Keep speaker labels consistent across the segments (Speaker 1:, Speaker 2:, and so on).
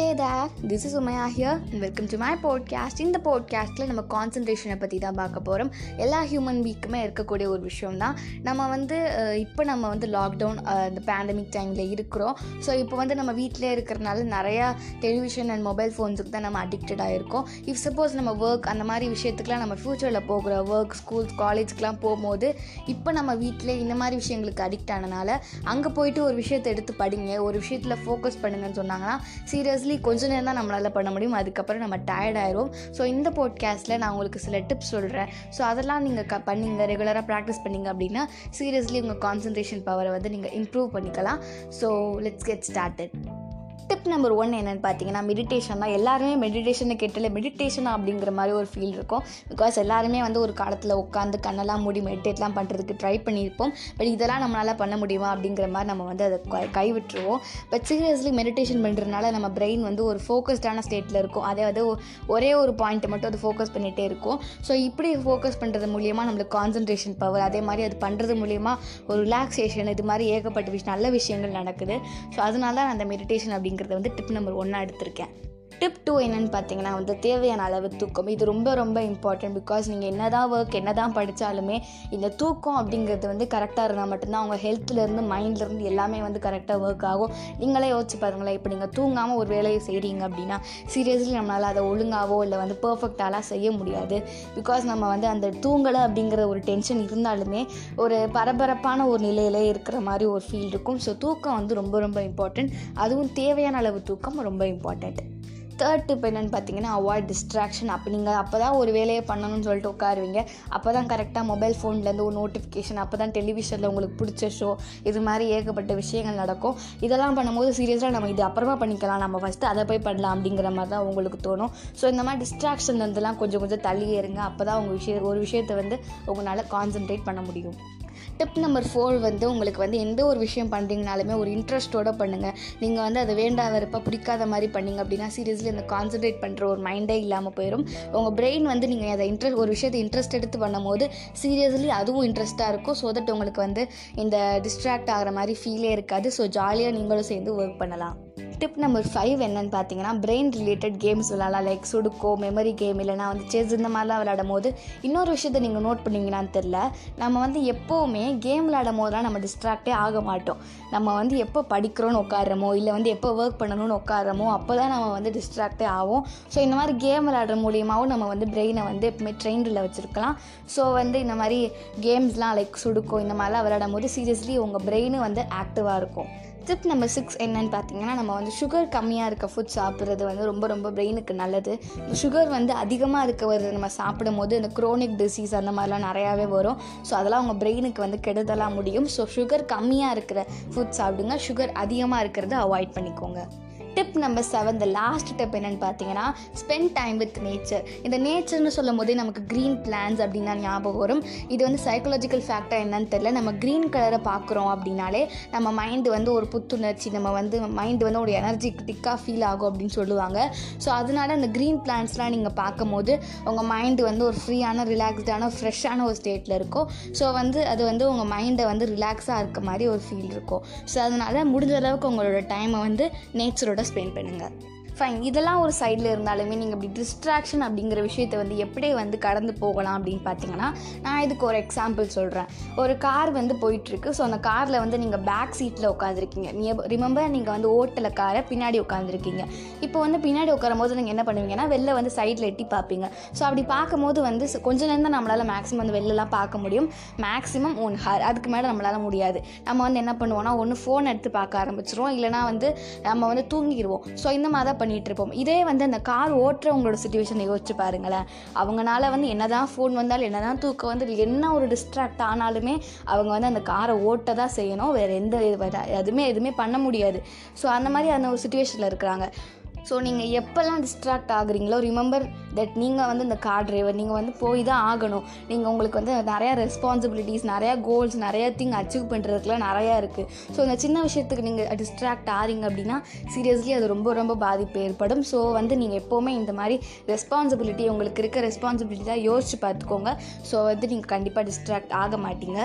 Speaker 1: Hey there this is Umaiya here welcome to my podcast இந்த போட்காஸ்ட்டில் நம்ம கான்சன்ட்ரேஷனை பற்றி தான் பார்க்க போகிறோம் எல்லா ஹியூமன் பீக்குமே இருக்கக்கூடிய ஒரு விஷயம் தான் நம்ம வந்து இப்போ நம்ம வந்து லாக்டவுன் இந்த பேண்டமிக் டைமில் இருக்கிறோம். ஸோ இப்போ வந்து நம்ம வீட்டிலே இருக்கிறனால நிறையா டெலிவிஷன் அண்ட் மொபைல் ஃபோன்ஸுக்கு தான் நம்ம அடிக்டடாக இருக்கோம். இஃப் சப்போஸ் நம்ம ஒர்க் அந்த மாதிரி விஷயத்துக்குலாம் நம்ம ஃப்யூச்சரில் போகிற ஒர்க் ஸ்கூல்ஸ் காலேஜ்க்குலாம் போகும்போது இப்போ நம்ம வீட்டிலே இந்த மாதிரி விஷயங்களுக்கு அடிக்ட் ஆனனால அங்கே போயிட்டு ஒரு விஷயத்தை எடுத்து படிங்க ஒரு விஷயத்தில் ஃபோக்கஸ் பண்ணுங்கன்னு சொன்னாங்கன்னா சீரியஸ்லி கொஞ்ச நேரம் தான் நம்மளால் பண்ண முடியும். அதுக்கப்புறம் நம்ம டயர்ட் ஆயிரும். ஸோ இந்த போட்காஸ்ட்டில் நான் உங்களுக்கு சில டிப்ஸ் சொல்கிறேன் ஸோ அதெல்லாம் நீங்கள் க பண்ணிங்க ரெகுலராக ப்ராக்டிஸ் பண்ணீங்க அப்படின்னா சீரியஸ்லி உங்கள் கான்சன்ட்ரேஷன் பவரை வந்து நீங்கள் இம்ப்ரூவ் பண்ணிக்கலாம். So let's get started tip number one என்னென்னு பார்த்தீங்கன்னா மெடிடேஷன் தான். எல்லாருமே மெடிடேஷனை கேட்டல மெடிடேஷன் அப்படிங்கிற மாதிரி ஒரு ஃபீல் இருக்கும். பிகாஸ் எல்லாருமே வந்து ஒரு காலத்தில் உட்காந்து கண்ணெல்லாம் மூடி மெடிடேட்லாம் பண்ணுறதுக்கு ட்ரை பண்ணியிருப்போம். பட் இதெல்லாம் நம்மளால் பண்ண முடியுமா அப்படிங்கிற மாதிரி நம்ம வந்து அதை கைவிட்டுருவோம். பட் சீரியஸ்லி மெடிடேஷன் பண்ணுறதுனால நம்ம பிரெயின் வந்து ஒரு ஃபோக்கஸ்டான ஸ்டேட்டில் இருக்கும். அதே வந்து ஒ- ஒரே ஒரு பாயிண்ட்டை மட்டும் அது ஃபோக்கஸ் பண்ணிகிட்டே இருக்கும். ஸோ இப்படி ஃபோக்கஸ் பண்ணுறது மூலியமாக நம்மளுக்கு கான்சன்ட்ரேஷன் பவர் அதே மாதிரி அது பண்ணுறது மூலியமாக ஒரு ரிலாக்ஸேஷன் இது மாதிரி ஏகப்பட்ட விஷயம் நல்ல விஷயங்கள் நடக்குது. ஸோ அதனால தான் அந்த மெடிடேஷன் அப்படிங்கிறத வந்து டிப் நம்பர் ஒன்னாக எடுத்திருக்கேன். டிப் டூ என்னன்னு பார்த்தீங்கன்னா வந்து தேவையான அளவு தூக்கம். இது ரொம்ப ரொம்ப இம்பார்ட்டன்ட் பிகாஸ் நீங்கள் என்ன தான் ஒர்க் என்ன தான் படித்தாலுமே இந்த தூக்கம் அப்படிங்கிறது வந்து கரெக்டாக இருந்தால் மட்டும்தான் அவங்க ஹெல்த்லேருந்து மைண்ட்லேருந்து எல்லாமே வந்து கரெக்டாக ஒர்க் ஆகும். நீங்களே யோசிச்சு பாருங்களேன் இப்போ நீங்கள் தூங்காமல் ஒரு வேலையை செய்கிறீங்க அப்படின்னா சீரியஸ்லி நம்மளால் அதை ஒழுங்காவோ இல்லை வந்து பர்ஃபெக்டாலாம் செய்ய முடியாது. பிகாஸ் நம்ம வந்து அந்த தூங்கலை அப்படிங்கிற ஒரு டென்ஷன் இருந்தாலுமே ஒரு பரபரப்பான ஒரு நிலையிலே இருக்கிற மாதிரி ஒரு ஃபீல் இருக்கும். ஸோ தூக்கம் வந்து ரொம்ப ரொம்ப இம்பார்ட்டண்ட் அதுவும் தேவையான அளவு தூக்கம் ரொம்ப இம்பார்ட்டண்ட் தேர்ட் டிப் என்னென்னு பார்த்தீங்கன்னா அவாய்ட் டிஸ்ட்ராக்ஷன் அப்போ நீங்கள் அப்போ தான் ஒரு வேலையை பண்ணணும்னு சொல்லிட்டு உட்காருவீங்க. அப்போ தான் கரெக்டாக மொபைல் ஃபோன்லேருந்து ஒரு நோட்டிஃபிகேஷன் அப்போ தான் டெலிவிஷனில் உங்களுக்கு பிடிச்ச ஷோ இது மாதிரி ஏகப்பட்ட விஷயங்கள் நடக்கும். இதெல்லாம் பண்ணும்போது சீரியஸாக நம்ம இது அப்புறமா பண்ணிக்கலாம். நம்ம ஃபஸ்ட்டு அதை போய் பண்ணலாம் அப்படிங்கிற மாதிரி தான் உங்களுக்கு தோணும். ஸோ இந்த மாதிரி டிஸ்ட்ராக்ஷன்லேருந்துலாம் கொஞ்சம் கொஞ்சம் தள்ளி இருங்க அப்போ தான் உங்கள் விஷய ஒரு விஷயத்தை வந்து உங்களால் கான்சென்ட்ரேட் பண்ண முடியும். டிப் நம்பர் ஃபோர் வந்து உங்களுக்கு வந்து எந்த ஒரு விஷயம் பண்ணுறீங்கனாலுமே ஒரு இன்ட்ரெஸ்ட்டோட பண்ணுங்கள் நீங்கள் வந்து அதை வேண்டாத வெறுப்பாக பிடிக்காத மாதிரி பண்ணீங்க அப்படின்னா சீரியஸ்லி அந்த கான்சென்ட்ரேட் பண்ணுற ஒரு மைண்டே இல்லாமல் போயிடும் உங்கள் பிரெயின் வந்து நீங்கள் அதை இன்ட்ரெஸ்ட் ஒரு விஷயத்தை இன்ட்ரெஸ்ட் எடுத்து பண்ணும்போது சீரியஸ்லி அதுவும் இன்ட்ரெஸ்ட்டாக இருக்கும். ஸோ தட் உங்களுக்கு வந்து இந்த டிஸ்ட்ராக்ட் ஆகிற மாதிரி ஃபீலே இருக்காது. ஸோ ஜாலியாக நீங்களும் சேர்ந்து ஒர்க் பண்ணலாம். டிப் நம்பர் ஃபைவ் என்னன்னு பார்த்தீங்கன்னா பிரெயின் ரிலேட்டட் கேம்ஸ் விளாடலாம் லைக் சுடுக்கோ மெமரி கேம் இல்லைனா வந்து செஸ் இந்த மாதிரிலாம் விளையாடும் போது இன்னொரு விஷயத்தை நீங்கள் நோட் பண்ணீங்களான்னு தெரில நம்ம வந்து எப்போவுமே கேம் விளையாடும் போதெல்லாம் நம்ம டிஸ்ட்ராக்டே ஆக மாட்டோம். நம்ம வந்து எப்போ படிக்கிறோன்னு உட்காடுறோமோ இல்லை வந்து எப்போ ஒர்க் பண்ணணும்னு உட்காடுறோமோ அப்போ தான் நம்ம வந்து டிஸ்ட்ராக்டே ஆகும் ஸோ இந்த மாதிரி கேம் விளையாடுற மூலியமாகவும் நம்ம வந்து பிரெயினை வந்து எப்பவுமே ட்ரெயினில் வச்சுருக்கலாம். ஸோ வந்து இந்த மாதிரி கேம்ஸ்லாம் லைக் சுடுக்கோ இந்த மாதிரிலாம் விளையாடும் போது சீரியஸ்லி உங்கள் பிரெயின் வந்து ஆக்டிவாக இருக்கும். டிப் நம்பர் சிக்ஸ் என்னன்னு பார்த்தீங்கன்னா நம்ம வந்து சுகர் கம்மியாக இருக்க ஃபுட் சாப்பிட்றது வந்து ரொம்ப ரொம்ப பிரெயினுக்கு நல்லது. சுகர் வந்து அதிகமாக இருக்கிறது நம்ம சாப்பிடும் போது இந்த குரோனிக் டிசீஸ் அந்த மாதிரிலாம் நிறையாவே வரும். ஸோ அதெல்லாம் உங்கள் பிரெயினுக்கு வந்து கெடுதலாக முடியும். ஸோ சுகர் கம்மியாக இருக்கிற ஃபுட் சாப்பிடுங்க. சுகர் அதிகமாக இருக்கிறத அவாய்ட் பண்ணிக்கோங்க. Tip number seven the last tip என்னென்னு பார்த்தீங்கன்னா ஸ்பெண்ட் டைம் வித் நேச்சர் இந்த நேச்சர்னு சொல்லும் போதே நமக்கு க்ரீன் பிளான்ஸ் அப்படின்னா ஞாபகம் வரும். இது வந்து சைக்கலாஜிக்கல் ஃபேக்டர் என்னன்னு தெரியல. நம்ம க்ரீன் கலரை பார்க்குறோம் அப்படின்னாலே நம்ம மைண்டு வந்து ஒரு புத்துணர்ச்சி நம்ம வந்து மைண்டு வந்து ஒரு எனர்ஜிட்டிக்காக ஃபீல் ஆகும் அப்படின்னு சொல்லுவாங்க. ஸோ அதனால அந்த க்ரீன் பிளான்ஸ்லாம் நீங்கள் பார்க்கும்போது உங்கள் மைண்டு வந்து ஒரு ஃப்ரீயான ரிலாக்ஸ்டான ஃப்ரெஷ்ஷான ஒரு ஸ்டேட்டில் இருக்கும். ஸோ வந்து அது வந்து உங்கள் மைண்டை வந்து ரிலாக்ஸாக இருக்க மாதிரி ஒரு ஃபீல் இருக்கும். ஸோ அதனால் முடிஞ்ச அளவுக்கு உங்களோட டைமை வந்து நேச்சரோட ஸ்பெண்ட் பண்ணுங்கள் ஃபைன் இதெல்லாம் ஒரு சைடில் இருந்தாலுமே நீங்கள் இப்படி டிஸ்ட்ராக்ஷன் அப்படிங்கிற விஷயத்தை வந்து எப்படி வந்து கடந்து போகலாம் அப்படின்னு பார்த்தீங்கன்னா நான் இதுக்கு ஒரு எக்ஸாம்பிள் சொல்கிறேன் ஒரு கார் வந்து போயிட்டுருக்கு. ஸோ அந்த காரில் வந்து நீங்கள் பேக் சீட்டில் உட்காந்துருக்கீங்க நீ ரிமெம்பர் நீங்கள் வந்து ஓட்டல காரை பின்னாடி உட்காந்துருக்கீங்க இப்போ வந்து பின்னாடி உட்காரும் போது நீங்கள் என்ன பண்ணுவீங்கன்னா வெளில வந்து சைடில் எட்டி பார்ப்பீங்க. ஸோ அப்படி பார்க்கும்போது வந்து கொஞ்ச நேரம் தான் நம்மளால் மேக்ஸிமம் வந்து வெளிலலாம் பார்க்க முடியும். மேக்ஸிமம் ஒன் ஹார் அதுக்கு மேலே நம்மளால் முடியாது. நம்ம வந்து என்ன பண்ணுவோம்னா ஒன்று ஃபோன் எடுத்து பார்க்க ஆரம்பிச்சிருவோம். இல்லைனா வந்து நம்ம வந்து தூங்கிடுவோம் ஸோ இந்த மாதிரி தான் பண்ணிகிட்ருப்போம் இதே வந்து அந்த கார் ஓட்டுறவங்களோட சுச்சுவேஷனை யோசிச்சு பாருங்களேன். அவங்கனால வந்து என்னதான் ஃபோன் வந்தாலும் என்னதான் தூக்கம் வந்து என்ன ஒரு டிஸ்ட்ராக்ட் ஆனாலுமே அவங்க வந்து அந்த காரை ஓட்ட தான் செய்யணும். வேறு எந்த இது எதுவுமே எதுவுமே பண்ண முடியாது. ஸோ அந்த மாதிரி அந்த ஒரு சுச்சுவேஷனில் இருக்கிறாங்க. ஸோ நீங்கள் எப்போல்லாம் டிஸ்ட்ராக்ட் ஆகுறீங்களோ ரிமெம்பர் தட் நீங்கள் வந்து இந்த கார் டிரைவர் நீங்கள் வந்து போய் தான் ஆகணும். நீங்கள் உங்களுக்கு வந்து நிறையா ரெஸ்பான்சிபிலிட்டிஸ் நிறையா கோல்ஸ் நிறையா திங் அச்சீவ் பண்ணுறதுக்குலாம் நிறையா இருக்குது ஸோ இந்த சின்ன விஷயத்துக்கு நீங்கள் டிஸ்ட்ராக்ட் ஆறீங்க அப்படின்னா சீரியஸ்லி அது ரொம்ப ரொம்ப பாதிப்பு ஏற்படும். ஸோ வந்து நீங்கள் எப்போவுமே இந்த மாதிரி ரெஸ்பான்சிபிலிட்டி உங்களுக்கு இருக்க ரெஸ்பான்சிபிலிட்டி தான் யோசிச்சு பார்த்துக்கோங்க. ஸோ வந்து நீங்கள் கண்டிப்பாக டிஸ்ட்ராக்ட் ஆக மாட்டீங்க.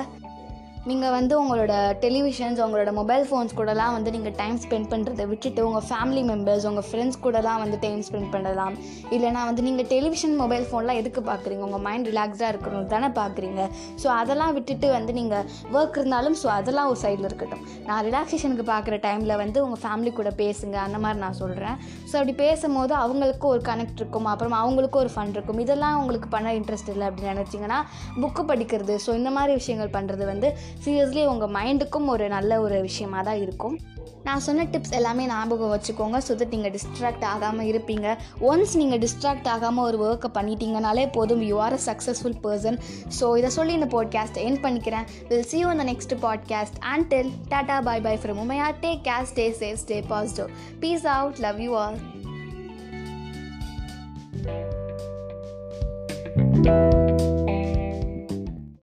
Speaker 1: நீங்கள் வந்து உங்களோட டெலிவிஷன்ஸ் உங்களோட மொபைல் ஃபோன்ஸ் கூடலாம் வந்து நீங்கள் டைம் ஸ்பெண்ட் பண்ணுறதை விட்டுட்டு உங்கள் ஃபேமிலி மெம்பர்ஸ் உங்கள் ஃப்ரெண்ட்ஸ் கூடலாம் வந்து டைம் ஸ்பெண்ட் பண்ணலாம். இல்லைனா வந்து நீங்கள் டெலிவிஷன் மொபைல் ஃபோன்லாம் எதுக்கு பார்க்குறீங்க உங்கள் மைண்ட் ரிலாக்ஸாக இருக்கணும் தானே பார்க்குறீங்க ஸோ அதெல்லாம் விட்டுட்டு வந்து நீங்கள் ஒர்க் இருந்தாலும் ஸோ அதெல்லாம் ஒரு சைடில் இருக்கட்டும். நான் ரிலாக்ஸேஷனுக்கு பார்க்குற டைமில் வந்து உங்கள் ஃபேமிலி கூட பேசுங்க அந்த மாதிரி நான் சொல்கிறேன் ஸோ அப்படி பேசும்போது அவங்களுக்கும் ஒரு கனெக்ட் இருக்கும். அப்புறம் அவங்களுக்கும் ஒரு ஃபன் இருக்கும். இதெல்லாம் உங்களுக்கு பண்ண இன்ட்ரெஸ்ட் இல்லை அப்படின்னு நினச்சிங்கன்னா புக்கு படிக்கிறது ஸோ இந்த மாதிரி விஷயங்கள் பண்ணுறது வந்து சீரியஸ்லி உங்கள் மைண்டுக்கும் ஒரு நல்ல ஒரு விஷயமாக தான் இருக்கும். நான் சொன்ன டிப்ஸ் எல்லாமே ஞாபகம் வச்சுக்கோங்க. ஸோ தட் நீங்கள் டிஸ்ட்ராக்ட் ஆகாமல் இருப்பீங்க. ஒன்ஸ் நீங்கள் டிஸ்ட்ராக்ட் ஆகாமல் ஒரு ஒர்க்கை பண்ணிட்டீங்கனாலே போதும். You are a successful person so இதை சொல்லி இந்த பாட்காஸ்ட் என் பண்ணிக்கிறேன். வில் சி யூ இந்த next podcast and tell tata bye bye from Umaiya take care stay safe stay positive peace out love you all